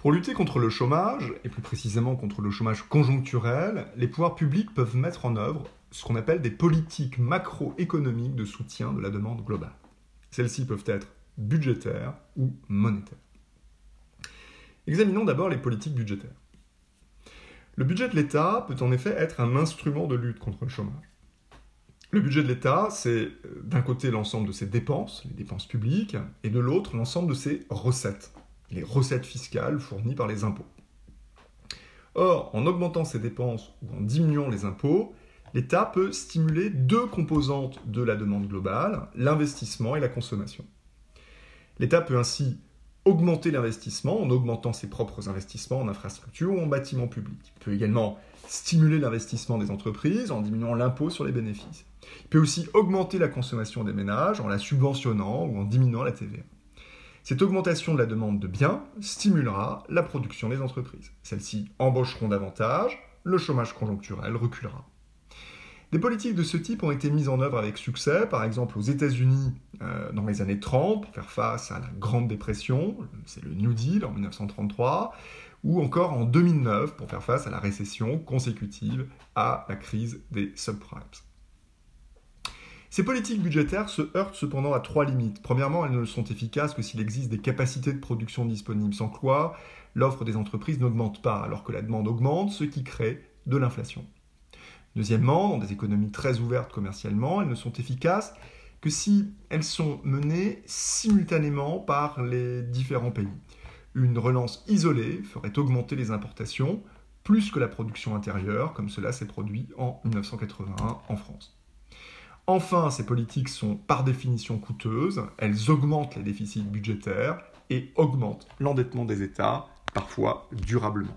Pour lutter contre le chômage, et plus précisément contre le chômage conjoncturel, les pouvoirs publics peuvent mettre en œuvre ce qu'on appelle des politiques macroéconomiques de soutien de la demande globale. Celles-ci peuvent être budgétaires ou monétaires. Examinons d'abord les politiques budgétaires. Le budget de l'État peut en effet être un instrument de lutte contre le chômage. Le budget de l'État, c'est euh, d'un côté l'ensemble de ses dépenses, les dépenses publiques, et de l'autre l'ensemble de ses recettes, les recettes fiscales fournies par les impôts. Or, en augmentant ses dépenses ou en diminuant les impôts, l'État peut stimuler deux composantes de la demande globale, l'investissement et la consommation. L'État peut ainsi augmenter l'investissement en augmentant ses propres investissements en infrastructures ou en bâtiments publics. Il peut également stimuler l'investissement des entreprises en diminuant l'impôt sur les bénéfices. Il peut aussi augmenter la consommation des ménages en la subventionnant ou en diminuant la TVA. Cette augmentation de la demande de biens stimulera la production des entreprises. Celles-ci embaucheront davantage, le chômage conjoncturel reculera. Des politiques de ce type ont été mises en œuvre avec succès, par exemple aux États-Unis euh, dans les années 30 pour faire face à la Grande Dépression, c'est le New Deal en 1933, ou encore en 2009 pour faire face à la récession consécutive à la crise des subprimes. Ces politiques budgétaires se heurtent cependant à trois limites. Premièrement, elles ne sont efficaces que s'il existe des capacités de production disponibles, sans quoi l'offre des entreprises n'augmente pas, alors que la demande augmente, ce qui crée de l'inflation. Deuxièmement, dans des économies très ouvertes commercialement, elles ne sont efficaces que si elles sont menées simultanément par les différents pays. Une relance isolée ferait augmenter les importations plus que la production intérieure, comme cela s'est produit en 1981 en France. Enfin, ces politiques sont par définition coûteuses, elles augmentent les déficits budgétaires et augmentent l'endettement des États, parfois durablement.